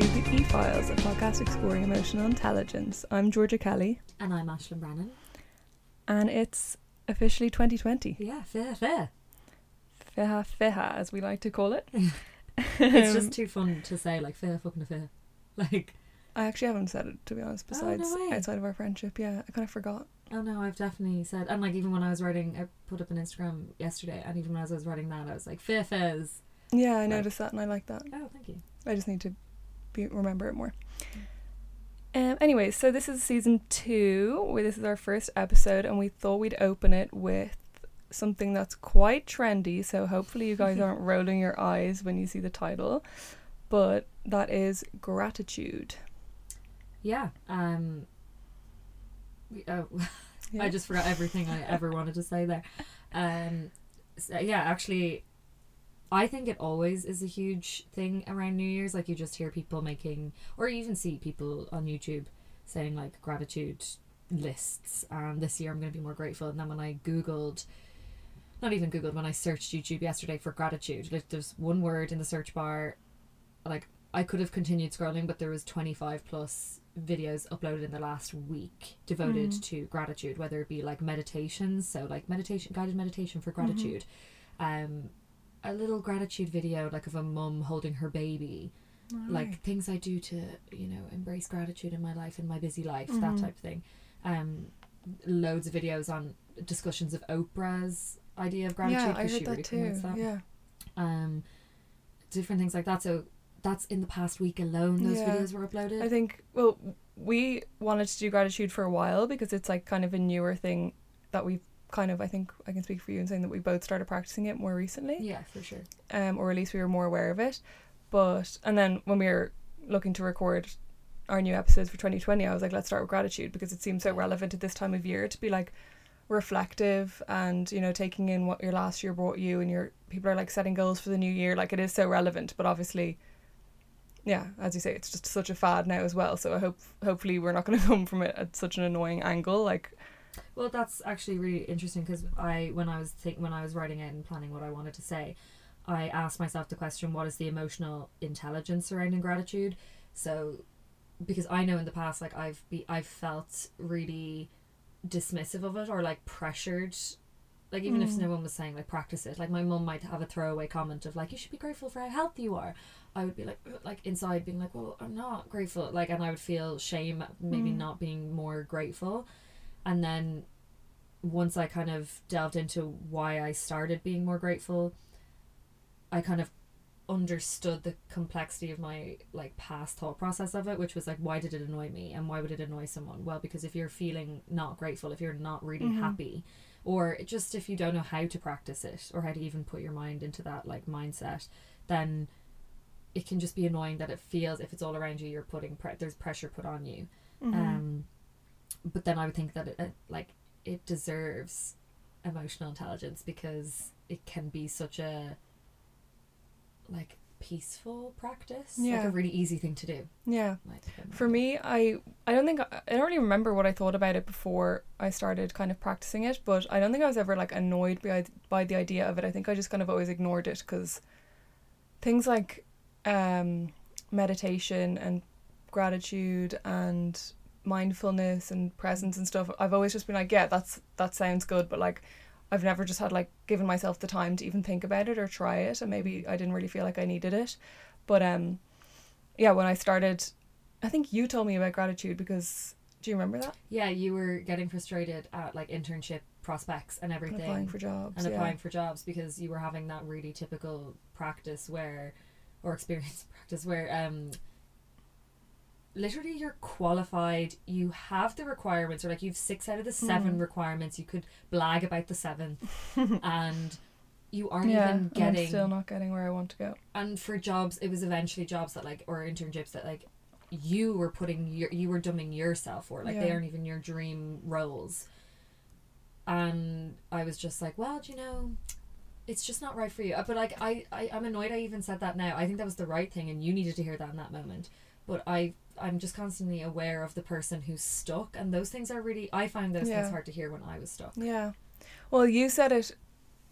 to the E Files, a podcast exploring emotional intelligence. I'm Georgia Kelly, And I'm Ashlyn Brennan. and it's officially 2020. Yeah, fair, fair. Fair, fair, as we like to call it. It's just too fun to say, like, fair fucking fair. Like, I actually haven't said it to be honest. Oh, no Besides, outside of our friendship, yeah, I kind of forgot. oh no, I've definitely said, and like, even when I was writing, I put up an Instagram yesterday, and even as I was writing that, I was like, fair fairs. Yeah, I Right. noticed that, and I like that. Oh, thank you. I just need to be, remember it more. Um. Anyways, so this is season two. Where this is our first episode, and we thought we'd open it with something that's quite trendy. So hopefully you guys aren't rolling your eyes when you see the title, but that is gratitude. Yeah. Um. we- Oh, Yeah. I just forgot everything I ever wanted to say there. Um. So, yeah, actually, I think it always is a huge thing around New Year's. Like you just hear people making, or you even see people on YouTube saying like gratitude lists. And this year I'm going to be more grateful. And then when I googled, not even googled, when I searched YouTube yesterday for gratitude, like there's one word in the search bar, like I could have continued scrolling, but there was 25 plus videos uploaded in the last week devoted Mm. to gratitude, whether it be like meditations, so like meditation, guided meditation for gratitude, um, a little gratitude video like of a mum holding her baby, like things I do to you know embrace gratitude in my life in my busy life, that Mhm. type of thing. Um, loads of videos on discussions of Oprah's idea of gratitude because she that really promotes that Yeah, um different things like that so that's in the past week alone those Yeah. videos were uploaded I think. Well, we wanted to do gratitude for a while because it's like kind of a newer thing that we've kind of. I think I can speak for you in saying that we both started practicing it more recently. yeah for sure um, or at least we were more aware of it. But and then when we were looking to record our new episodes for 2020, I was like, let's start with gratitude because it seems so relevant at this time of year to be like reflective and you know taking in what your last year brought you and your people are like setting goals for the new year. Like it is so relevant, but obviously. Yeah, as you say, it's just such a fad now as well. So I hope, hopefully, we're not going to come from it at such an annoying angle. Like, well that's actually really interesting because i when i was think when i was writing it and planning what i wanted to say i asked myself the question what is the emotional intelligence surrounding gratitude so because i know in the past like i've be i've felt really dismissive of it or like pressured like even if Mm. no one was saying like practice it like my mum might have a throwaway comment of like you should be grateful for how healthy you are i would be like like inside being like well i'm not grateful like and i would feel shame maybe Mm. not being more grateful and then once i kind of delved into why i started being more grateful i kind of understood the complexity of my like past thought process of it which was like why did it annoy me and why would it annoy someone well because if you're feeling not grateful if you're not really Mhm. happy or just if you don't know how to practice it or how to even put your mind into that like mindset then it can just be annoying that it feels if it's all around you you're putting pre- there's pressure put on you mhm. um but then i would think that it, it like it deserves emotional intelligence because it can be such a like peaceful practice like a really easy thing to do yeah. like For me, I I don't think I don't really remember what I thought about it before I started kind of practicing it, but I don't think I was ever like annoyed by by the idea of it. I think I just kind of always ignored it because things like um, meditation and gratitude and mindfulness and presence and stuff. I've always just been like, yeah, that's that sounds good, but like. I've never just had like given myself the time to even think about it or try it, and maybe I didn't really feel like I needed it. But um, yeah, when I started, I think you told me about gratitude because do you remember that? yeah you were getting frustrated at like internship prospects and everything. And applying for jobs. and yeah. applying for jobs because you were having that really typical practice where or experience practice where um literally you're qualified. You have the requirements or like you've six out of the seven Mm. requirements. You could blag about the seventh and you aren't yeah, even getting I'm still not getting where I want to go. and for jobs it was eventually jobs that like or internships that like you were putting your you were dumbing yourself for. Like they aren't even your dream roles. And i was just like well do you know it's just not right for you. Uh, but like I, I i'm annoyed i even said that now. I think that was the right thing and you needed to hear that in that moment. But i i'm just constantly aware of the person who's stuck and those things are really i find those Yeah. things hard to hear when i was stuck Yeah. Well, you said it.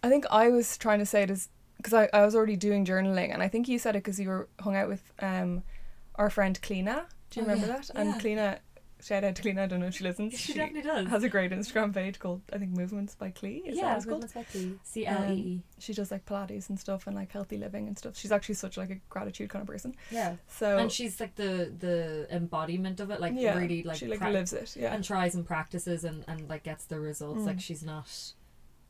I think I was trying to say it as because I, I was already doing journaling, and I think you said it because you were hung out with um our friend Kleena. Do you Oh, remember yeah, that? And yeah. Kleena, shout out to Kleena. I don't know if she listens. She definitely does. has a great Instagram page called I think Movements by Clee. Is that yeah, what it's called? Movements by C L E E. She does like Pilates and stuff and like healthy living and stuff. She's actually such like a gratitude kind of person. Yeah. So and she's like the the embodiment of it, like yeah, really like, she like prac- lives it. Yeah. and tries and practices and and like gets the results. Mm. Like she's not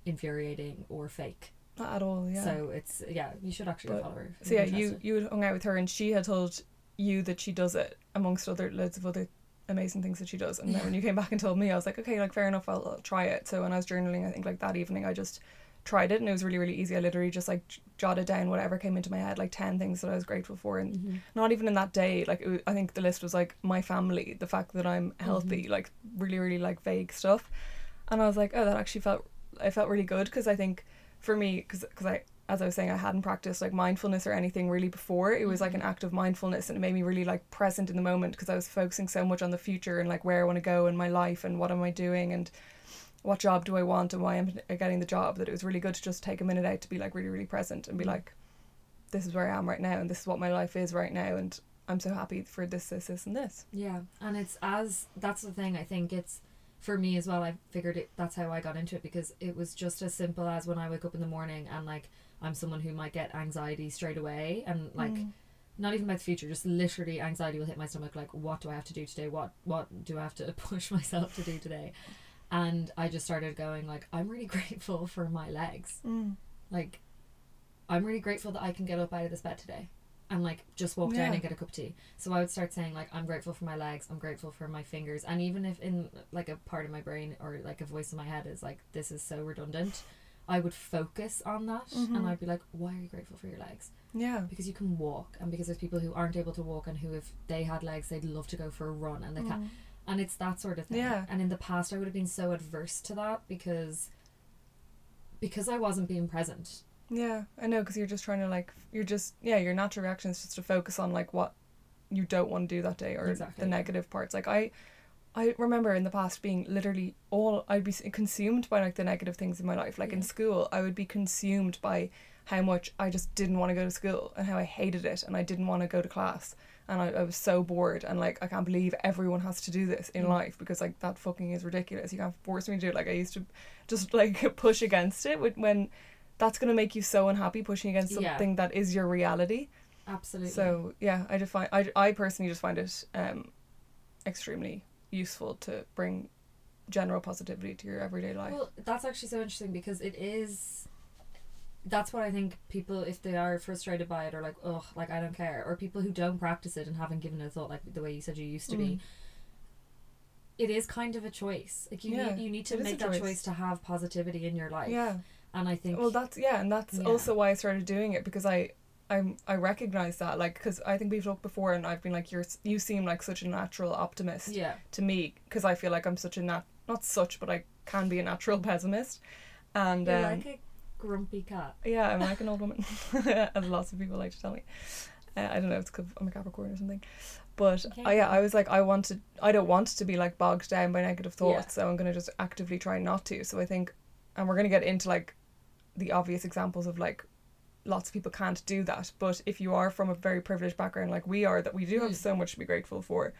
infuriating or fake. Not at all. Yeah. So it's yeah, you should actually But- follow her. So yeah, you you hung out with her and she had told you that she does it amongst other loads of other amazing things that she does. And then when you came back and told me, I was like, okay, like fair enough, I'll, I'll try it. So when I was journaling, I think like that evening, I just tried it and it was really really easy. I literally just like j- jotted down whatever came into my head, like ten things that I was grateful for, and Mhm. not even in that day. Like it was, I think the list was like my family, the fact that I'm healthy, like really really like vague stuff. And I was like, oh, that actually felt I felt really good because I think for me because I as I was saying I hadn't practiced like mindfulness or anything really before. It was like an act of mindfulness and it made me really like present in the moment because I was focusing so much on the future and like where I want to go in my life and what am I doing and what job do I want and why I'm getting the job that it was really good to just take a minute out to be like really really present and be Mm. like this is where I am right now and this is what my life is right now and I'm so happy for this this this and this. Yeah, and it's as that's the thing. I think it's for me as well. I figured it. That's how I got into it because it was just as simple as when I wake up in the morning and like I'm someone who might get anxiety straight away and like Mm. not even about the future, just literally anxiety will hit my stomach. Like, what do I have to do today? What what do I have to push myself to do today? And I just started going like, I'm really grateful for my legs. Mm. Like, I'm really grateful that I can get up out of this bed today and like just walk down and get a cup of tea. So I would start saying like, I'm grateful for my legs. I'm grateful for my fingers. And even if in like a part of my brain or like a voice in my head is like, this is so redundant, I would focus on that Mhm. and I'd be like, why are you grateful for your legs? Yeah. Because you can walk and because there's people who aren't able to walk and who if they had legs they'd love to go for a run and they can't Mm. and it's that sort of thing. Yeah. And in the past, I would have been so adverse to that because because I wasn't being present. Yeah, I know because you're just trying to like you're just yeah your natural reaction is just to focus on like what you don't want to do that day or Exactly. the negative parts. Like I, I remember in the past being literally all I'd be consumed by like the negative things in my life. Like in school, I would be consumed by how much I just didn't want to go to school and how I hated it and I didn't want to go to class and I, I was so bored and like I can't believe everyone has to do this in Mm. life because like that fucking is ridiculous. You can't force me to do it. Like I used to just like push against it when- when that's gonna make you so unhappy pushing against Yeah. something that is your reality. Absolutely. So yeah, I define I, I personally just find it um extremely useful to bring general positivity to your everyday life. well, that's actually so interesting because it is. That's what I think people, if they are frustrated by it or like, oh, like I don't care, or people who don't practice it and haven't given it a thought, like the way you said you used to be, Mm. it is kind of a choice. Like you Yeah, need you need to it is a make that choice. choice to have positivity in your life. yeah. And I think Well, that's yeah, and that's Yeah. also why I started doing it because I. I I recognize that like because I think we've talked before and I've been like you're you seem like such a natural optimist yeah, to me because I feel like I'm such a nat not such but I can be a natural pessimist and you're um, like a grumpy cat. Yeah, I'm like an old woman, as lots of people like to tell me. Uh, I don't know, if it's because I'm a Capricorn or something. But Okay. uh, yeah, I was like, I wanted, I don't want to be like bogged down by negative thoughts, Yeah. so I'm gonna just actively try not to. So I think, and we're gonna get into like the obvious examples of like lots of people can't do that. But if you are from a very privileged background like we are, that we do have Mm. so much to be grateful for,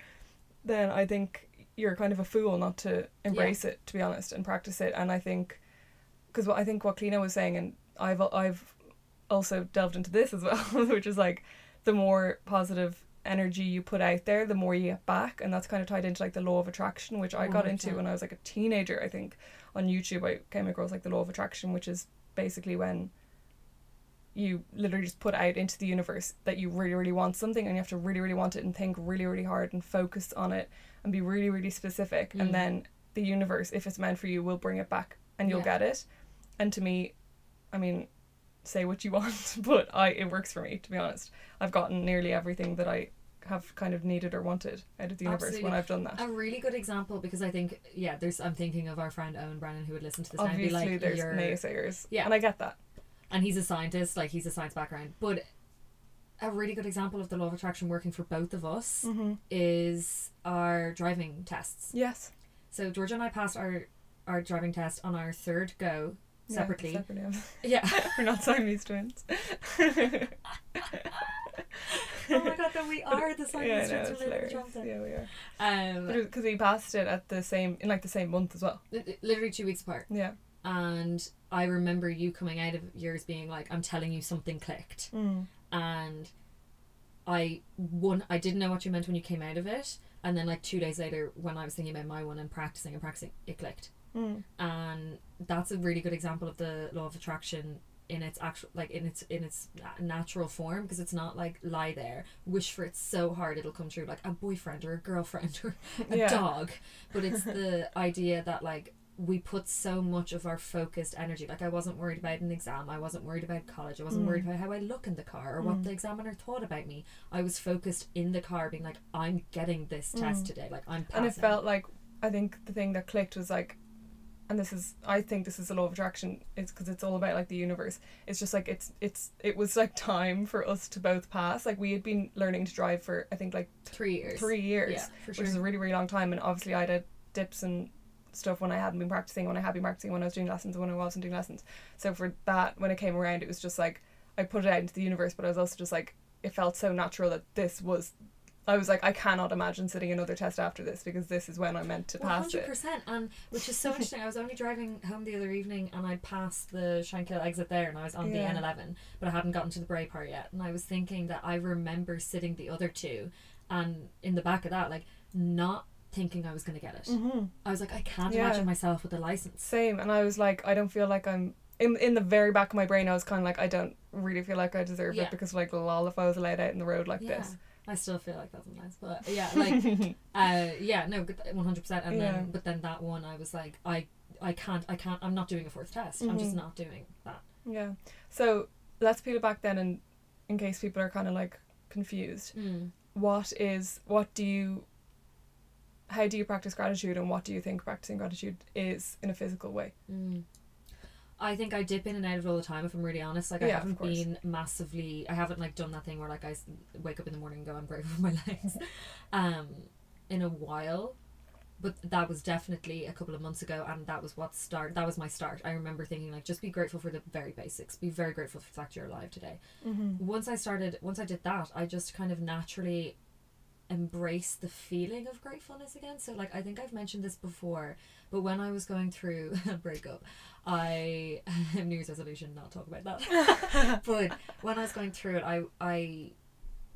then I think you're kind of a fool not to embrace it, to be honest, and practice it. And I think, because what I think what Kleena was saying, and I've I've also delved into this as well, which is like the more positive energy you put out there, the more you get back, and that's kind of tied into like the law of attraction, which I got into when I was like a teenager. I think on YouTube I came across like the law of attraction, which is basically when you literally just put out into the universe that you really really want something and you have to really really want it and think really really hard and focus on it and be really really specific. Mm. and then the universe if it's meant for you will bring it back and you'll Yeah. get it. And to me i mean say what you want but i it works for me to be honest. I've gotten nearly everything that i have kind of needed or wanted out of the universe when i've done that. A really good example because I think yeah, there's I'm thinking of our friend Owen Brennan who would listen to this now and be obviously like, there's you're, naysayers. Yeah. and i get that and he's a scientist, like he's a science background, but a really good example of the law of attraction working for both of us mm-hmm. is our driving tests. yes So Georgia and I passed our our driving test on our third go Yeah, separately. separately Yeah. we're not siamese twins oh my god, then we are the same yeah, as no, Trent it's from Lady hilarious. Trumpet. Yeah, we are. Um, Because he passed it at the same in like the same month as well. li- li- literally two weeks apart. Yeah. And I remember you coming out of yours being like, I'm telling you something clicked. Mm. And I one I didn't know what you meant when you came out of it. And then like two days later when I was thinking about my one and practicing and practicing, it clicked. Mm. And that's a really good example of the law of attraction in its actual like in its in its natural form because it's not like lie there wish for it so hard it'll come true like a boyfriend or a girlfriend or a Yeah. dog but it's the idea that like we put so much of our focused energy like i wasn't worried about an exam i wasn't worried about college i wasn't Mm. worried about how i look in the car or what Mm. the examiner thought about me i was focused in the car being like i'm getting this test Mm. today like i'm passing. And it felt like I think the thing that clicked was like, and this is I think this is the law of attraction. It's because it's all about like the universe. It's just like it's it's it was like time for us to both pass. Like we had been learning to drive for I think like three years three years, yeah for sure which is a really really long time. And obviously I had dips and stuff when I hadn't been practicing, when I had been practicing, when I was doing lessons, and when I wasn't doing lessons. So for that, when it came around, it was just like I put it out into the universe, but I was also just like it felt so natural that this was. I was like, I cannot imagine sitting another test after this because this is when I'm meant to pass hundred it. percent, and which is so interesting. I was only driving home the other evening, and I passed the Shankill exit there, and I was on Yeah. the N11, but I hadn't gotten to the Bray part yet. And I was thinking that I remember sitting the other two, and in the back of that, like not thinking I was going to get it. Mm-hmm. I was like, I can't Yeah. imagine myself with a license. Same, and I was like, I don't feel like I'm in in the very back of my brain. I was kind of like, I don't really feel like I deserve Yeah. it because like, lol, if I was allowed out in the road like yeah, this. I still feel like that sometimes, but yeah, like uh yeah no one hundred percent and then but then that one I was like I I can't I can't I'm not doing a fourth test I'm just Mhm. not doing that Yeah. So let's peel it back then, and in case people are kind of like confused, mm. what is what do you how do you practice gratitude and what do you think practicing gratitude is in a physical way? Mm. I think I dip in and out of it all the time if I'm really honest. Like I Yeah, haven't been massively I haven't like done that thing where like I wake up in the morning and go I'm grateful for my legs. Um in a while but that was definitely a couple of months ago and that was what start that was my start. I remember thinking like just be grateful for the very basics. Be very grateful for the fact you're alive today. Mm-hmm. once I started, once I did that, I just kind of naturally embraced the feeling of gratefulness again. So, like, I think I've mentioned this before, but when I was going through a breakup, I New Year's resolution not talk about that. but when I was going through it, I I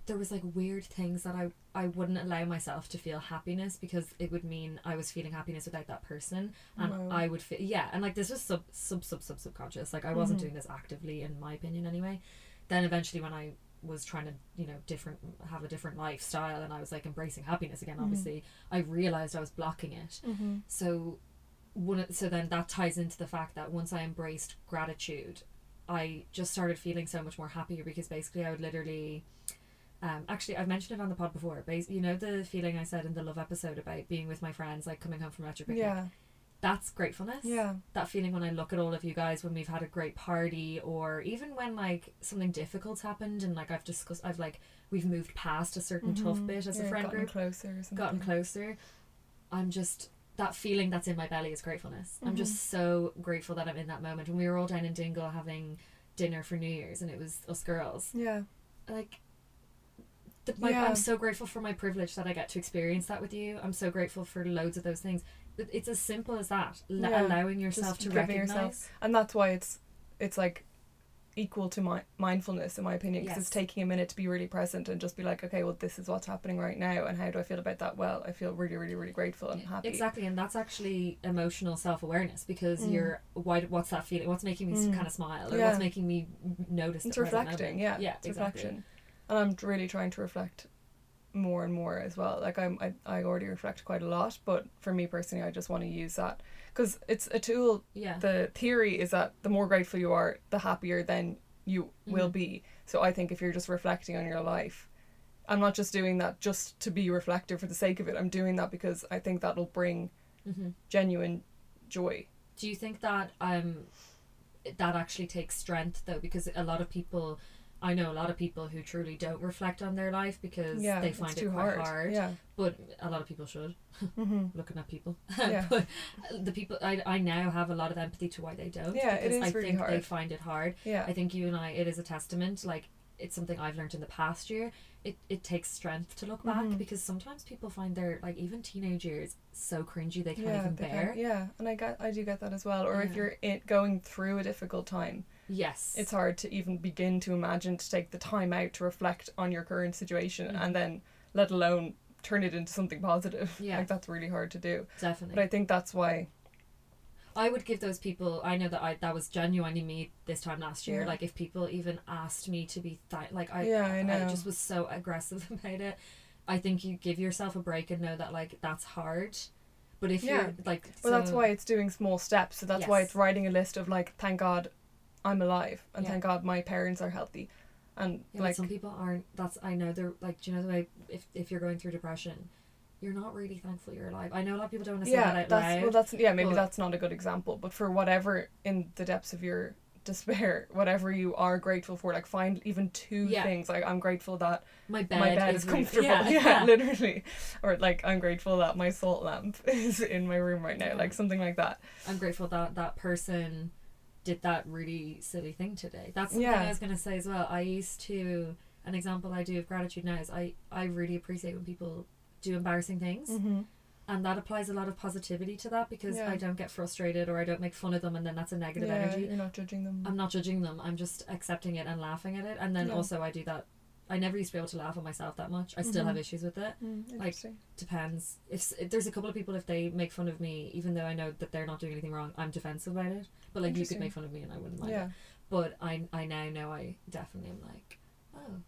there was like weird things that I I wouldn't allow myself to feel happiness because it would mean I was feeling happiness without that person, and Wow. I would feel yeah, and like this was sub sub sub sub subconscious. Like I wasn't Mhm. doing this actively, in my opinion, anyway. Then eventually, when I was trying to you know different have a different lifestyle and I was like embracing happiness again, Mhm. obviously, I realized I was blocking it. Mm-hmm. So one so then that ties into the fact that once I embraced gratitude, I just started feeling so much more happier because basically I would literally um, actually I've mentioned it on the pod before. but you know the feeling I said in the love episode about being with my friends, like coming home from electric picnic. yeah That's gratefulness. yeah That feeling when I look at all of you guys when we've had a great party, or even when like something difficult's happened and like I've discussed, I've like we've moved past a certain tough Mhm. bit as yeah, a friend gotten group closer or something. gotten closer, I'm just that feeling that's in my belly is gratefulness. I'm Mhm. just so grateful that I'm in that moment. When we were all down in Dingle having dinner for New Year's and it was us girls, yeah like. The, my, Yeah. I'm so grateful for my privilege that I get to experience that with you. I'm so grateful for loads of those things. It- It's as simple as that. L- Yeah. allowing yourself Just to recognize. yourself- and that's why it's it's like equal to my mindfulness in my opinion because Yes. it's taking a minute to be really present and just be like okay well this is what's happening right now and how do i feel about that well i feel really really really grateful and happy Exactly, and that's actually emotional self awareness because Mm. you're why what's that feeling? What's making me Mm. kind of smile, or Yeah. what's making me notice? it's reflecting yeah yeah, it's exactly. reflection and i'm really trying to reflect more and more as well. Like i'm i, I already reflect quite a lot but for me personally i just want to use that. Because it's a tool Yeah, the theory is that the more grateful you are the happier then you will Mhm. be. So i think if you're just reflecting on your life i'm not just doing that just to be reflective for the sake of it. I'm doing that because i think that'll bring hmm genuine joy. Do you think that um that actually takes strength though? Because a lot of people, I know a lot of people who truly don't reflect on their life because yeah they find it quite hard. hard. yeah But a lot of people should. hmm Looking at people, Yeah. but the people I, I now have a lot of empathy to why they don't. Yeah, it is I really think they find it hard. yeah I think you and I, it is a testament. Like it's something I've learned in the past year. It, it takes strength to look back Mhm. because sometimes people find their like even teenage years so cringy they can't yeah, even they can- bear. yeah, and I get I do get that as well. Or if you're it going through a difficult time, Yes, it's hard to even begin to imagine to take the time out to reflect on your current situation Mhm. and then let alone turn it into something positive. Yeah. Like that's really hard to do. definitely. But I think that's why I would give those people. I know that I that was genuinely me this time last year. Yeah. Like if people even asked me to be th- like I Yeah, I know. just was so aggressive about it. I think you give yourself a break and know that like that's hard. But if Yeah. you're like Well, that's why it's doing small steps. So that's why it's writing a list of like, thank God, I'm alive, and Yeah. thank God my parents are healthy, and Yeah, like some people aren't. That's I know they're like. Do you know the way if if you're going through depression, you're not really thankful you're alive. I know a lot of people don't want to say yeah, that out that's loud. well, that's yeah, maybe that's not a good example, but for whatever in the depths of your despair, whatever you are grateful for, like find even two Yeah. things. Like I'm grateful that my bed, my bed is is comfortable. Yeah, Yeah, literally, or like I'm grateful that my salt lamp is in my room right now, like something like that. I'm grateful that that person did that really silly thing today. That's something Yeah. I was gonna say as well. I used to an example I do of gratitude now is I I really appreciate when people do embarrassing things, Mm-hmm. and that applies a lot of positivity to that because Yeah. I don't get frustrated or I don't make fun of them, and then that's a negative yeah, energy. You're not judging them. I'm not judging them. I'm just accepting it and laughing at it, and then also I do that. I never used to be able to laugh at myself that much. I still Mhm. have issues with it. Mm, like. Depends. If, if there's a couple of people, if they make fun of me, even though I know that they're not doing anything wrong, I'm defensive about it. But like you could make fun of me and I wouldn't mind. it. yeah. But I I now know I definitely am like, oh,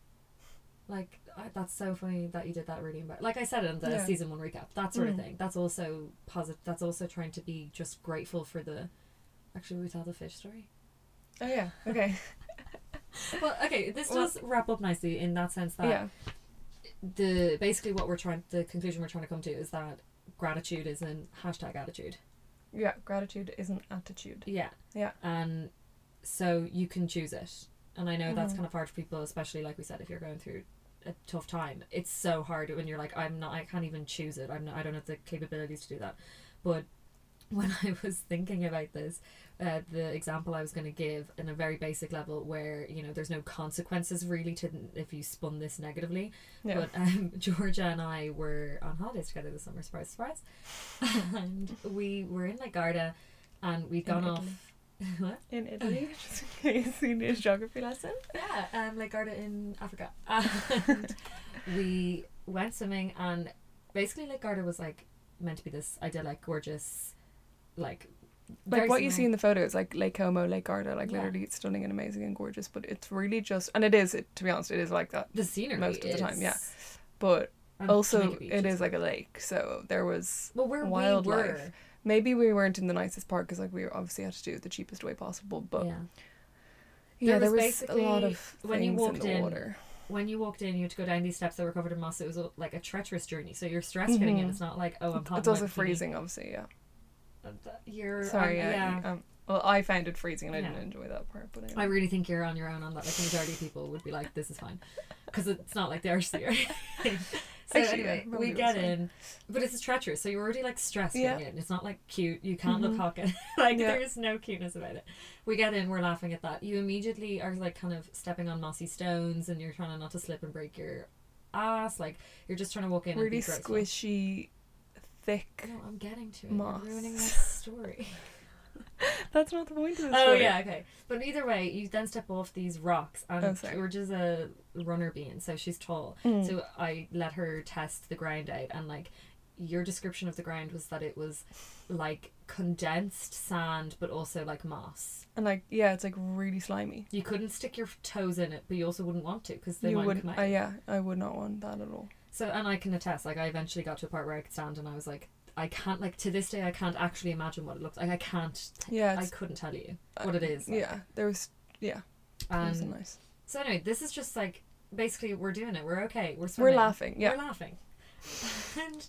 like I, that's so funny that you did that really. Embar-. Like I said in the Yeah. season one recap, that sort of Mm. thing. That's also positive. That's also trying to be just grateful for the. Actually, we tell the fish story. Oh yeah. Okay. Well, okay, this Well- does wrap up nicely in that sense that yeah. the basically what we're trying the conclusion we're trying to come to is that gratitude is an hashtag attitude. Yeah. Gratitude is an attitude. Yeah. Yeah. And so you can choose it. And I know that's Mhm. kind of hard for people, especially like we said, if you're going through a tough time. It's so hard when you're like, I'm not I can't even choose it. I'm not I don't have the capabilities to do that. But when I was thinking about this, uh, the example I was going to give in a very basic level where you know there's no consequences really to if you spun this negatively Yeah. but um, Georgia and I were on holidays together this summer, surprise, surprise. and we were in Lake Garda and we'd gone off. what? in Italy, just in case you need a geography lesson. Yeah, um, Lake Garda in Africa. And we went swimming and basically Lake Garda was like meant to be this idyllic, gorgeous, like. Like what you see in the photos, like Lake Como, Lake Garda, like Yeah. literally it's stunning and amazing and gorgeous. But it's really just, and it is. It, to be honest, it is like that. the scenery most of the time, yeah. But and also, it is like a lake, so there was Well, where wildlife. we were. maybe we weren't in the nicest part because like we obviously had to do it the cheapest way possible. But yeah. yeah, There there was was, a lot of when you walked in the in, water. when you walked in, you had to go down these steps that were covered in moss. It was like a treacherous journey. So you're stressed getting in. Mm-hmm. It's not like oh, I'm. It's also freezing, obviously. Yeah. You're Sorry. yeah. yeah. Um, well, I found it freezing and I Yeah. didn't enjoy that part. But I really think you're on your own on that. Like the majority of people would be like, "This is fine," because it's not like the Arctic or. So Actually, anyway, we get in, but it's treacherous. So you're already like stressed Yeah. getting in. It's not like cute. You can't Mhm. look hot. like Yeah. there's no cuteness about it. We get in. We're laughing at that. You immediately are like kind of stepping on mossy stones, and you're trying not to slip and break your ass. Like you're just trying to walk in and really squishy, thick. No, I'm getting to it. Moss. You're ruining my story. That's not the point of this. Oh yeah, okay. But either way, you then step off these rocks, and Oh, sorry. George is a runner bean, so she's tall. Mm. So I let her test the ground out, and like your description of the ground was that it was like condensed sand, but also like moss. And like, yeah, it's like really slimy. You couldn't stick your toes in it, but you also wouldn't want to because they you might wouldn't. come out. Uh, yeah, I would not want that at all. So and I can attest, like I eventually got to a part where I could stand, and I was like. I can't like to this day I can't actually imagine what it looks like. I can't Yeah, I it's, couldn't tell you what it is. like. yeah. There was. Yeah, it was Um, nice. So anyway, this is just like basically we're doing it. We're okay. We're We're swimming. laughing. Yeah, We're laughing. and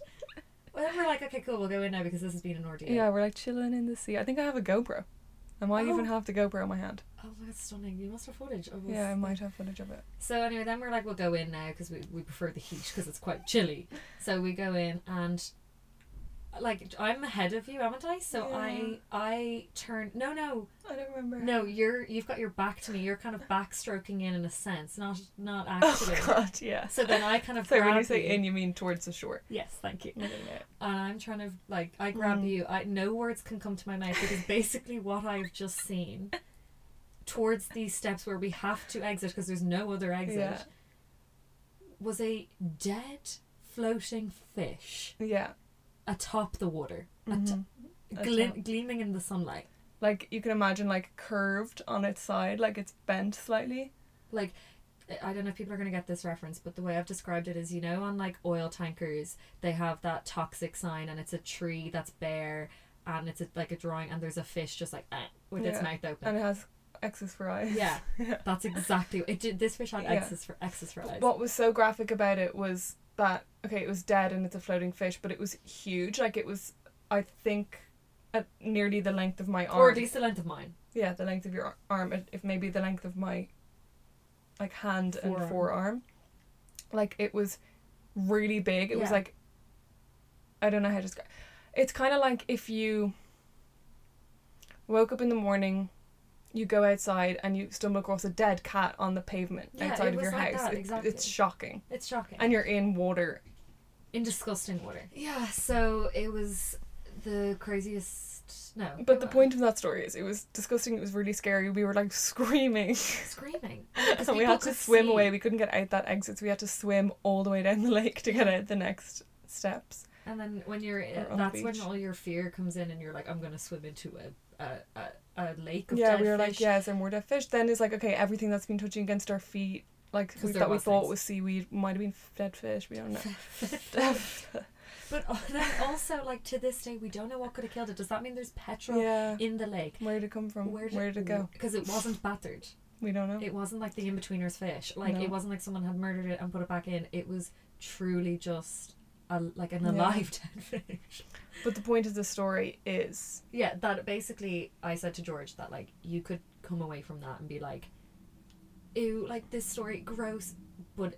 well, we're like, okay, cool. We'll go in now because this has been an ordeal. yeah. We're like chilling in the sea. I think I have a GoPro. I might even Oh. have the GoPro in my hand. Oh my god, stunning! You must have footage of us. Yeah, I might have footage of it. So anyway, then we're like, we'll go in now because we we prefer the heat because it's quite chilly. So we go in and like I'm ahead of you, haven't I? So Yeah. I I turn. No, no, I don't remember. no. You're you've got your back to me. You're kind of backstroking in in a sense, not not actually. Oh actually. god, yeah. So then I kind of So when you say you. in, you mean towards the shore. Yes, thank you. No, no, no. And I'm trying to like I grab Mm. you. I no words can come to my mouth because basically what I've just seen towards these steps where we have to exit because there's no other exit Yeah. was a dead floating fish Yeah. Atop the water, at- Mhm. glim- gleaming in the sunlight. Like you can imagine, like curved on its side, like it's bent slightly. Like I don't know if people are going to get this reference, but the way I've described it is, you know, on like oil tankers, they have that toxic sign and it's a tree that's bare and it's a, like a drawing and there's a fish just like eh, with its mouth open. And it has X's for eyes. Yeah, Yeah. that's exactly it. Did this fish had Yeah. X's for X's for eyes? What was so graphic about it was that okay, it was dead and it's a floating fish, but it was huge. Like it was, I think, at nearly the length of my arm. or at least the length of mine. yeah, the length of your arm, if- maybe the length of my like hand Forearm. and forearm. Like it was really big. It was like I don't know how to describe. It's kind of like if you woke up in the morning, you go outside and you stumble across a dead cat on the pavement Yeah, outside of your like house. that, exactly. It's shocking, It's shocking. and you're in water. In disgusting water. Yeah, so it was the craziest. No, But the point of that story is, it was disgusting. It was really scary. We were like screaming. screaming. and we had to swim away. We couldn't get out that exit, so we had to swim all the way down the lake to get out the next steps. And then when you're, Or on the that's when all your fear comes in, and you're like, I'm gonna swim into a a, a, a lake of fish. yeah, dead we were fish. like, yeah, is there more dead fish? Then it's like, okay, everything that's been touching against our feet, like 'Cause we, that we thought things. was seaweed, might have been dead fish. We don't know. But then also, like to this day, we don't know what could have killed it. Does that mean there's petrol yeah. in the lake? Where did it come from? Where Where did, it go? Because it wasn't battered. We don't know. It wasn't like the Inbetweeners fish. Like No. it wasn't like someone had murdered it and put it back in. It was truly just a, like an Yeah. alive dead fish. But the point of the story is, Yeah, that basically I said to George that like you could come away from that and be like, ew, like this story gross, but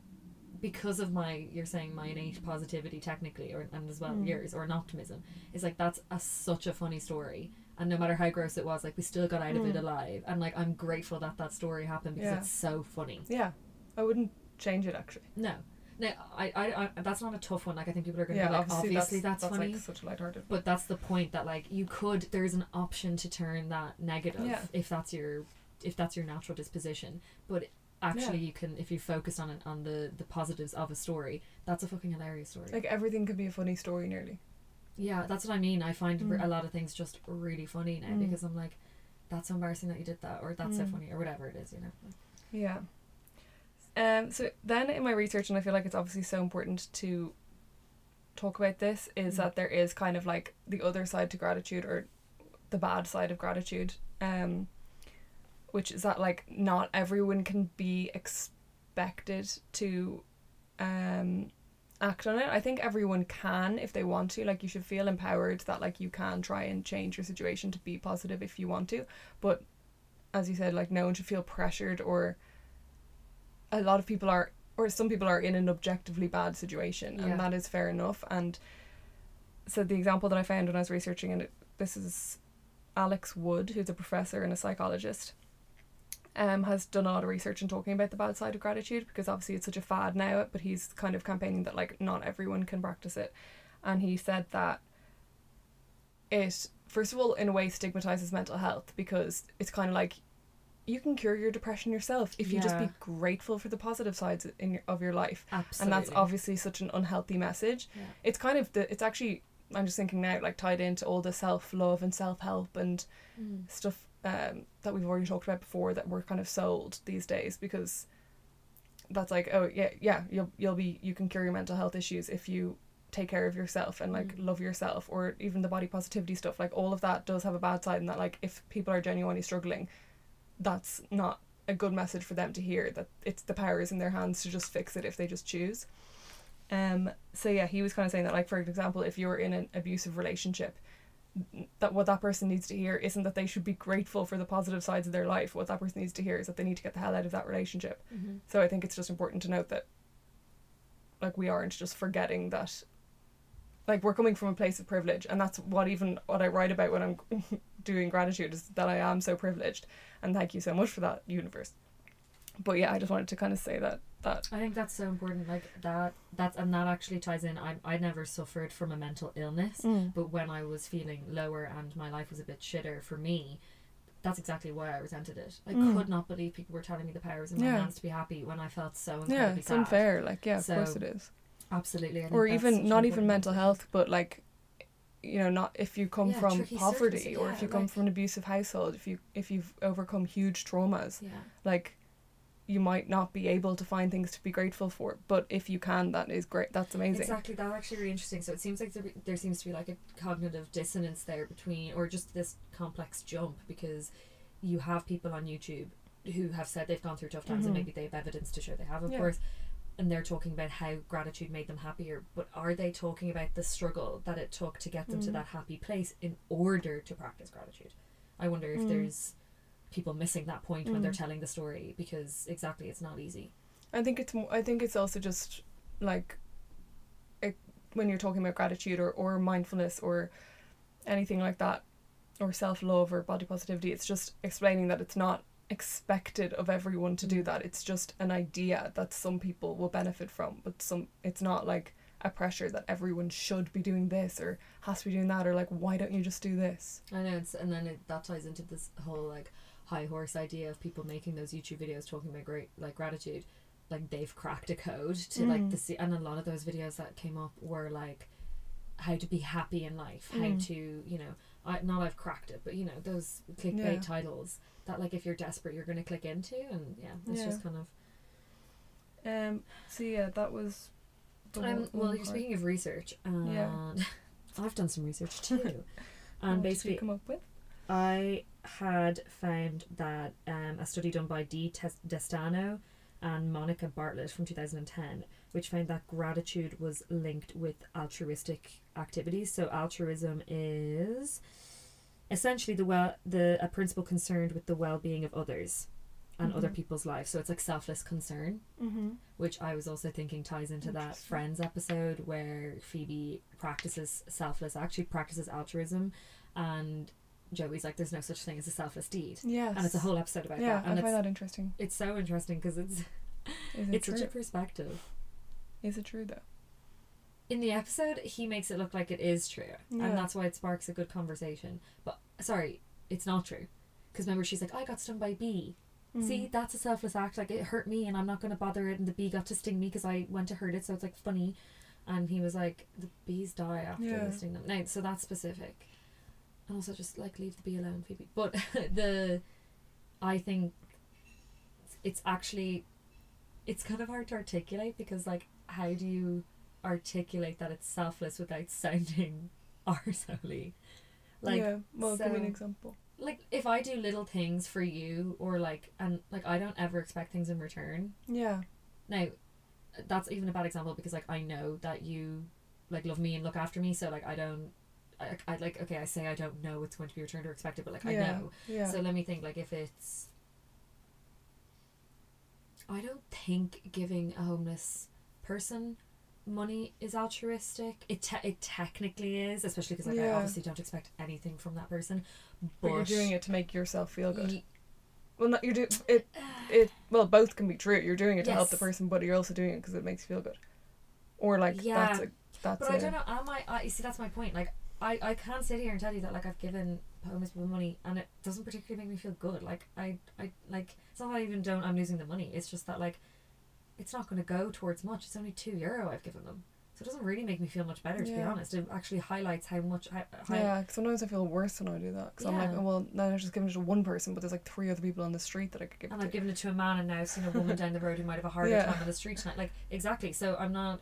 because of my you're saying my innate positivity technically or and as well Mm. yours or an optimism is like that's a such a funny story and no matter how gross it was like we still got out of it Mm. alive and like I'm grateful that that story happened because Yeah. it's so funny yeah, I wouldn't change it actually. no no I, I, I that's not a tough one like I think people are gonna Yeah, be like obviously, obviously, that's, that's, funny like such a lighthearted. but that's the point that like you could there's an option to turn that negative Yeah. if that's your if that's your natural disposition but actually you can if you focus on it on the the positives of a story that's a fucking hilarious story Like everything could be a funny story nearly. yeah that's what i mean i find Mm. a lot of things just really funny now Mm. because i'm like that's so embarrassing that you did that or that's so Mm. funny or whatever it is you know Yeah. Um. So then, in my research, and I feel like it's obviously so important to talk about this, is Mm. that there is kind of like the other side to gratitude, or the bad side of gratitude. Um. Which is that like not everyone can be expected to, um, act on it. I think everyone can if they want to. Like you should feel empowered that like you can try and change your situation to be positive if you want to. But as you said, like no one should feel pressured or a lot of people are or some people are in an objectively bad situation Yeah. and that is fair enough and so the example that I found when I was researching and it, this is Alex Wood who's a professor and a psychologist um, has done a lot of research and talking about the bad side of gratitude because obviously it's such a fad now but he's kind of campaigning that like not everyone can practice it. And he said that it first of all in a way stigmatizes mental health because it's kind of like you can cure your depression yourself if you just be grateful for the positive sides in your, of your life. Absolutely and that's obviously such an unhealthy message. Yeah. it's kind of the it's actually i'm just thinking now like tied into all the self-love and self-help and Mm. stuff um, that we've already talked about before that we're kind of sold these days because that's like oh yeah yeah you'll you'll be you can cure your mental health issues if you take care of yourself and like Mm. love yourself or even the body positivity stuff like all of that does have a bad side and that like if people are genuinely struggling that's not a good message for them to hear that it's the power is in their hands to just fix it if they just choose um so yeah he was kind of saying that like for example if you're in an abusive relationship that what that person needs to hear isn't that they should be grateful for the positive sides of their life. What that person needs to hear is that they need to get the hell out of that relationship. Mhm. so i think it's just important to note that like we aren't just forgetting that like we're coming from a place of privilege and that's what even what I write about when I'm doing gratitude is that I am so privileged and thank you so much for that universe. But yeah I just wanted to kind of say that that I think that's so important. Like that. That's and that actually ties in. I I never suffered from a mental illness, Mm. but when I was feeling lower and my life was a bit shitter for me. That's exactly why I resented it. I Mm. could not believe people were telling me the powers in my Yeah. hands to be happy when I felt so incredibly yeah it's sad. unfair like yeah of So, course it is Absolutely. Or even not even mental message. health but like you know not if you come Yeah, from poverty or yeah, if you come like- from an abusive household if you if you've overcome huge traumas Yeah. like you might not be able to find things to be grateful for but if you can that is great that's amazing Exactly, that's actually really interesting. So it seems like there, there seems to be like a cognitive dissonance there between, or just this complex jump because you have people on YouTube who have said they've gone through tough times Mhm. and maybe they have evidence to show they have, of Yeah. course, and they're talking about how gratitude made them happier. But are they talking about the struggle that it took to get them to Mm. that happy place in order to practice gratitude? I wonder if Mm. there's people missing that point when they're Mm. telling the story because exactly it's not easy. I think it's mo- I think it's also just like it, when you're talking about gratitude or, or mindfulness or anything like that or self-love or body positivity it's just explaining that it's not expected of everyone to do Mm. that it's just an idea that some people will benefit from but some it's not like a pressure that everyone should be doing this or has to be doing that or like why don't you just do this I know, it's, and then it, that ties into this whole like high horse idea of people making those YouTube videos talking about great like gratitude, like they've cracked a code to like Mm. the se- and a lot of those videos that came up were like how to be happy in life, how Mm. to you know, I not I've cracked it, but you know those clickbait Yeah. titles that like if you're desperate you're gonna click into, and yeah, it's Yeah. just kind of. um so yeah that was the Um, well, you're part. speaking of research, and Yeah. I've done some research too, What and did you basically come up with I had found that um, a study done by Dee DeSteno and Monica Bartlett from 2010, which found that gratitude was linked with altruistic activities. So altruism is essentially the well the a principle concerned with the well-being of others and other Mhm. people's lives. So it's like selfless concern mm-hmm. which I was also thinking ties into that Friends episode where Phoebe practices selfless, actually practices altruism, and Joey's like, "There's no such thing as a selfless deed," yes and it's a whole episode about yeah that, I and find it's that interesting it's so interesting because it's it it's true such a perspective. is it true though In the episode, he makes it look like it is true, Yeah. and that's why it sparks a good conversation. But sorry, it's not true. Because remember, she's like, I got stung by a bee. Mm. See, that's a selfless act. Like, it hurt me, and I'm not going to bother it, and the bee got to sting me because I went to hurt it, so it's like funny. And he was like, the bees die after Yeah. sting them. Now, so that's specific. And also, just like, leave the bee alone, Phoebe. But the. I think it's actually. It's kind of hard to articulate because, like, how do you articulate that it's selfless without sounding arsehole? Like, yeah well give me an example like if I do little things for you or like and like I don't ever expect things in return. yeah Now, that's even a bad example because like I know that you like love me and look after me, so like I don't. I, I like okay. I say I don't know what's going to be returned or expected, but like I yeah know. yeah So let me think. Like if it's, I don't think giving a homeless person money is altruistic. It te- it technically is, especially because like I Yeah. obviously don't expect anything from that person. but you're doing it to make yourself feel good Ye- well not you're doing it it well both can be true you're doing it to help the Yes. person but you're also doing it because it makes you feel good or like Yeah, that's a that's But I I don't know. Am I? I you see, that's my point. Like, I I can't sit here and tell you that like I've given homeless people money and it doesn't particularly make me feel good. Like I I like it's not that I even don't. I'm losing the money. It's just that like, it's not going to go towards much. It's only two euro I've given them, so it doesn't really make me feel much better. To be honest, it actually highlights how much. How, how, yeah 'cause sometimes I feel worse when I do that because I'm like oh well now I've just given it to one person but there's like three other people on the street that I could give And it I've to given it to a man, and now I've seen a woman down the road who might have a harder Yeah. time on the street tonight. Like exactly. So I'm not.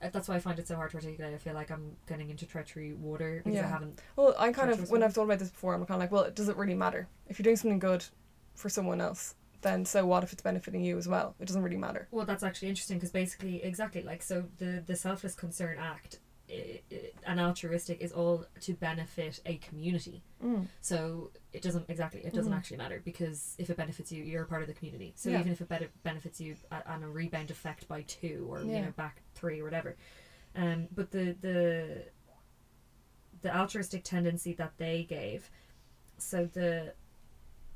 That's why I find it so hard to articulate. I feel like I'm getting into treachery water because I haven't well I kind of when. I've thought about this before I'm kind of like well does it really matter if you're doing something good for someone else then so what if it's benefiting you as well it doesn't really matter Well, that's actually interesting because basically, exactly like so, the the selfless concern act, and altruistic is all to benefit a community. mm. So it doesn't exactly it doesn't Mhm. actually matter because if it benefits you, you're a part of the community. So Yeah. even if it bene- benefits you on a rebound effect by two or you know back three or whatever, um, but the the the altruistic tendency that they gave. So the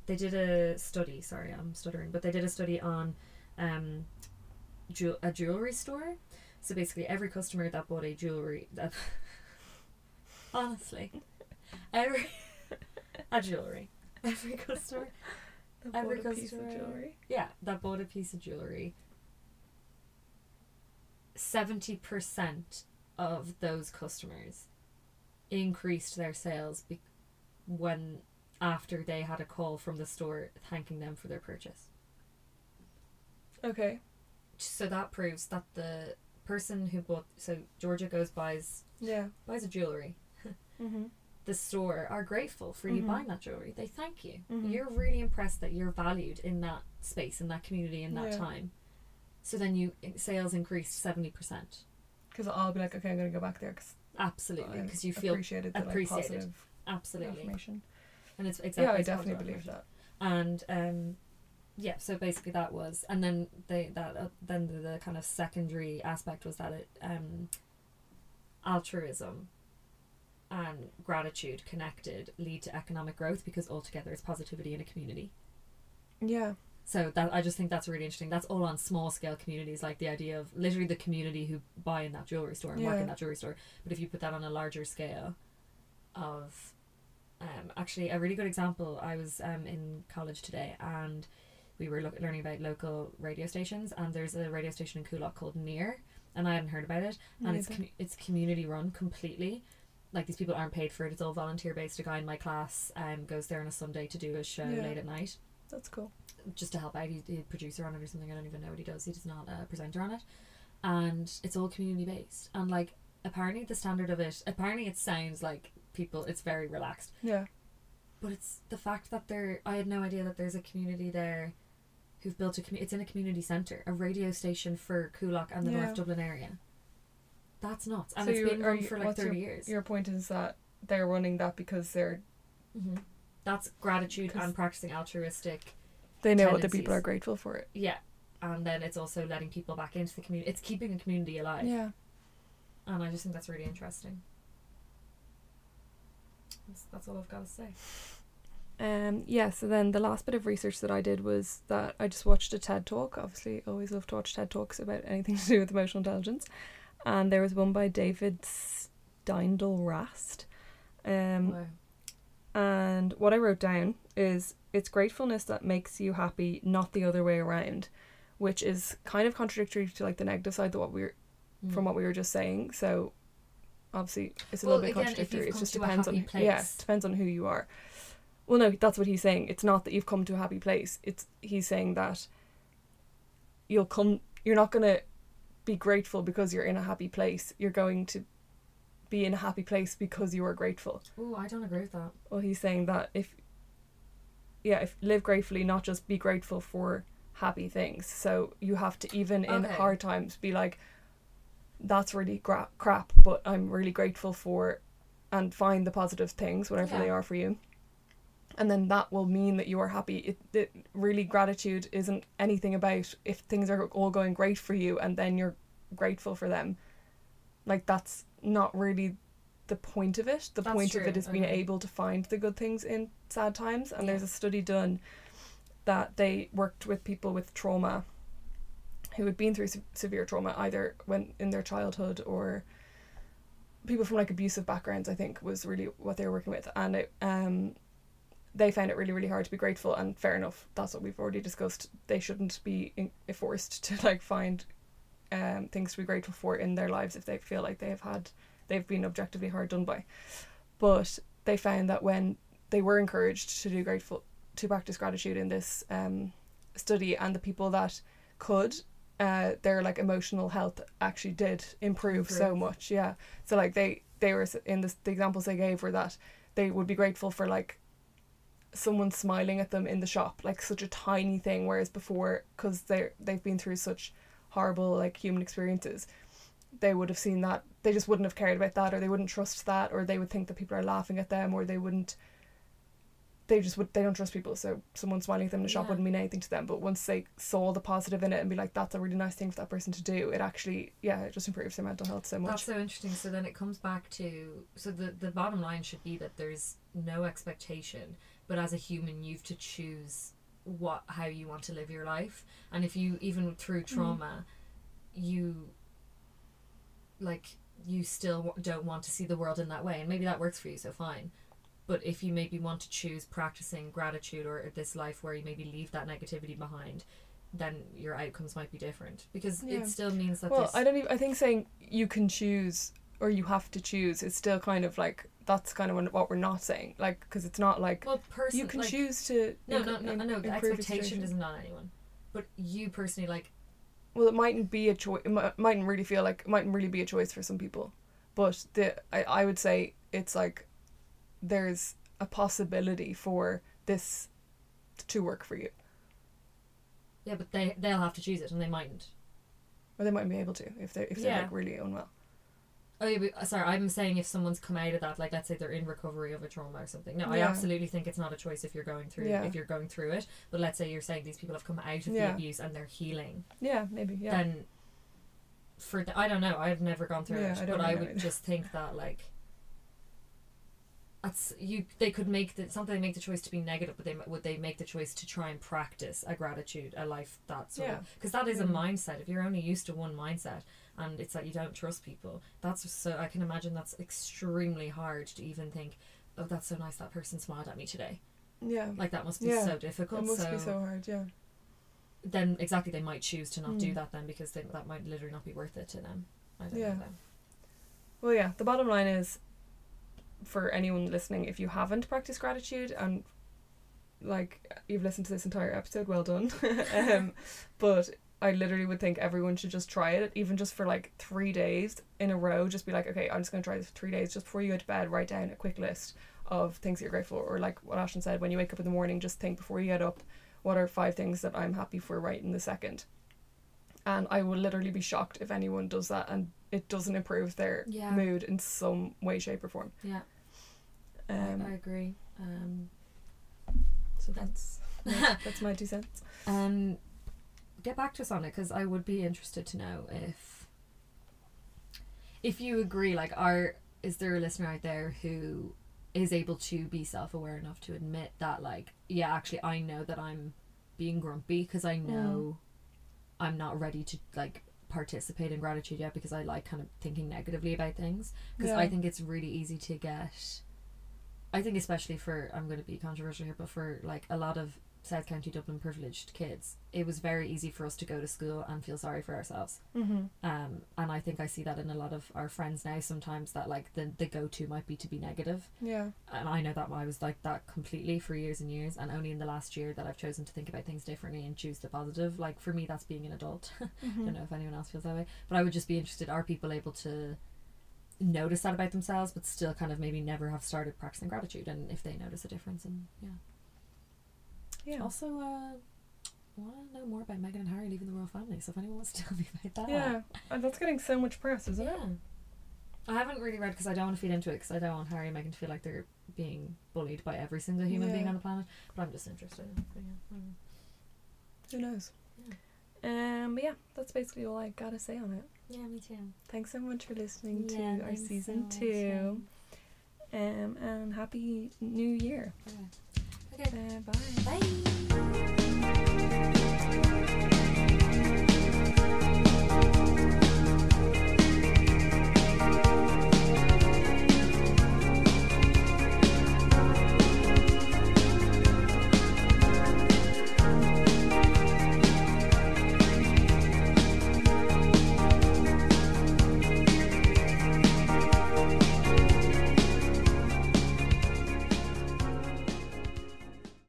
they did a study. Sorry, I'm stuttering, but they did a study on um, jewel, a jewelry store. So basically, every customer that bought a jewelry that honestly, every a jewelry, every customer, Every bought a piece of customer- jewelry. yeah, that bought a piece of jewelry. Seventy percent of those customers increased their sales be- when after they had a call from the store thanking them for their purchase. Okay. So that proves that the person who bought so Georgia goes buys Yeah. buys a jewelry. Mm-hmm. The store are grateful for you Mhm. buying that jewelry. They thank you. Mhm. You're really impressed that you're valued in that space, in that community, in that Yeah. time. So then you sales increased seventy percent. Because I'll be like, okay, I'm gonna go back there because Absolutely, because you feel appreciated the like, appreciated. positive absolutely, and it's exactly. Yeah, I definitely believe that. And um, yeah, so basically that was, and then they that uh, then the, the kind of secondary aspect was that it um, altruism and gratitude connected lead to economic growth because altogether it's positivity in a community. Yeah. So that I just think that's really interesting. That's all on small scale communities, like the idea of literally the community who buy in that jewelry store and work in that jewelry store. But if you put that on a larger scale, of um, actually a really good example, I was um, in college today and we were look- learning about local radio stations and there's a radio station in Coolock called Near and I hadn't heard about it and it's com- it's community run completely. Like these people aren't paid for it. It's all volunteer based. A guy in my class um, goes there on a Sunday to do a show Yeah. late at night That's cool. just to help out. He's a producer on it or something. I don't even know what he does. He's not a presenter on it, and it's all community based. And like apparently the standard of it, apparently it sounds like people. It's very relaxed, Yeah. but it's the fact that there. I had no idea that there's a community there, who've built a community. It's in a community centre, a radio station for Coolock and the Yeah. North Dublin area. That's nuts, and So it's been run for like what's thirty years. Your point is that they're running that because they're hmm That's gratitude 'Cause- and practicing altruistic they know what the people Tendencies. are grateful for it. Yeah. And then it's also letting people back into the community. It's keeping a community alive. Yeah. And I just think that's really interesting. That's, that's all I've got to say. Um, yeah, so then the last bit of research that I did was that I just watched a TED talk. Obviously, always love to watch TED talks about anything to do with emotional intelligence. And there was one by David Steindl Rast. Um, Wow. and what I wrote down is it's gratefulness that makes you happy, not the other way around, which is kind of contradictory to like the negative side of what we were from what we were just saying. So obviously it's a Well, little bit again, contradictory. It just depends on happy yeah, depends on who you are. Well, no, that's what he's saying. It's not that you've come to a happy place. It's he's saying that you'll come. You're not gonna be grateful because you're in a happy place. You're going to be in a happy place because you are grateful. Oh, I don't agree with that. Well, he's saying that if yeah, if live gratefully, not just be grateful for happy things. So you have to even in Okay. hard times be like, that's really gra- crap, but I'm really grateful for, and find the positive things, whatever Yeah. they are for you. And then that will mean that you are happy. It, it really gratitude isn't anything about if things are all going great for you and then you're grateful for them. Like that's not really the point of it. The That's point of true, it is being okay. able to find the good things in sad times. And there's a study done that they worked with people with trauma who had been through se- severe trauma either when in their childhood or people from like abusive backgrounds I think was really what they were working with and it um they found it really really hard to be grateful and fair enough that's what we've already discussed. They shouldn't be in, forced to like find um things to be grateful for in their lives if they feel like they have had they've been objectively hard done by. But they found that when they were encouraged to do grateful to practice gratitude in this um study and the people that could uh their like emotional health actually did improve, so much yeah. So like they they were in this the examples they gave were that they would be grateful for like someone smiling at them in the shop like such a tiny thing whereas before because they they've been through such horrible like human experiences they would have seen that they just wouldn't have cared about that or they wouldn't trust that or they would think that people are laughing at them or they wouldn't they just would they don't trust people so someone smiling at them in the shop Yeah. wouldn't mean anything to them but once they saw the positive in it and be like that's a really nice thing for that person to do it actually yeah it just improves their mental health so much That's so interesting. So then it comes back to so the the bottom line should be that there's no expectation, but as a human, you've to choose what how you want to live your life, and if you even through mm. trauma, you like you still don't want to see the world in that way, and maybe that works for you, so fine. But if you maybe want to choose practicing gratitude or this life where you maybe leave that negativity behind, then your outcomes might be different because Yeah. it still means that well I don't even I think saying you can choose or you have to choose is still kind of like that's kind of what- what we're not saying like because it's not like well, person, you can like, choose to No, no, no, im- no. The expectation isn't on anyone, but you personally like. well it mightn't be a choice it mi- mightn't really feel like it mightn't really be a choice for some people but the I, I would say it's like there's a possibility for this to work for you Yeah, but they they'll have to choose it, and they mightn't. or they might be able to if they if they're Yeah. like really unwell Oh yeah, but, uh, sorry. I'm saying if someone's come out of that, like let's say they're in recovery of a trauma or something. No, I absolutely think it's not a choice if you're going through Yeah. if you're going through it. But let's say you're saying these people have come out of the abuse and they're healing. yeah maybe yeah Then, for th- I don't know. I've never gone through Yeah, it, I but I would either. just think that like. That's you. They could make the something they make the choice to be negative, but they would they make the choice to try and practice a gratitude, a life that sort Yeah. of because that is a Mm. mindset. If you're only used to one mindset, and it's that you don't trust people, that's so I can imagine that's extremely hard to even think. Oh, that's so nice. That person smiled at me today. yeah Like that must be Yeah. so it difficult. must so, be so hard yeah then exactly they might choose to not do Mm. that then because they, that might literally not be worth it to them. I don't Yeah. know. Then. Well, yeah, the bottom line is for anyone listening, if you haven't practiced gratitude and like you've listened to this entire episode, well done. um, but I literally would think everyone should just try it, even just for like three days in a row. Just be like, okay, I'm just going to try this for three days. Just before you go to bed, write down a quick list of things that you're grateful for. Or like what Ashton said, when you wake up in the morning, just think before you get up, what are five things that I'm happy for right in the second. And I will literally be shocked if anyone does that and it doesn't improve their Yeah. mood in some way, shape, or form. Yeah, Um, I, I agree. Um, so that's that's, that's my two cents. um, get back to us on it because I would be interested to know if if you agree. Like, are is there a listener out there who is able to be self aware enough to admit that, like, yeah, actually, I know that I'm being grumpy because I mm. know I'm not ready to like participate in gratitude yet because I like kind of thinking negatively about things because Yeah. I think it's really easy to get I think especially for I'm going to be controversial here but for like a lot of South County Dublin privileged kids it was very easy for us to go to school and feel sorry for ourselves Mm-hmm. um and I think I see that in a lot of our friends now sometimes that like the the go to might be to be negative Yeah. and I know that I was like that completely for years and years and only in the last year that I've chosen to think about things differently and choose the positive like for me that's being an adult I Mm-hmm. don't know if anyone else feels that way but I would just be interested are people able to notice that about themselves but still kind of maybe never have started practicing gratitude and if they notice a difference and yeah Yeah. also uh want to know more about Meghan and Harry leaving the royal family so if anyone wants to tell me about that Yeah. And that's getting so much press, isn't yeah. it? I haven't really read because I don't want to feed into it because I don't want Harry and Meghan to feel like they're being bullied by every single human being on the planet. But I'm just interested. in yeah. Who knows? Um, but yeah, that's basically all I gotta say on it. yeah, me too. Thanks so much for listening Yeah, to our season so two. Um, and happy new year. Uh, bye. Bye.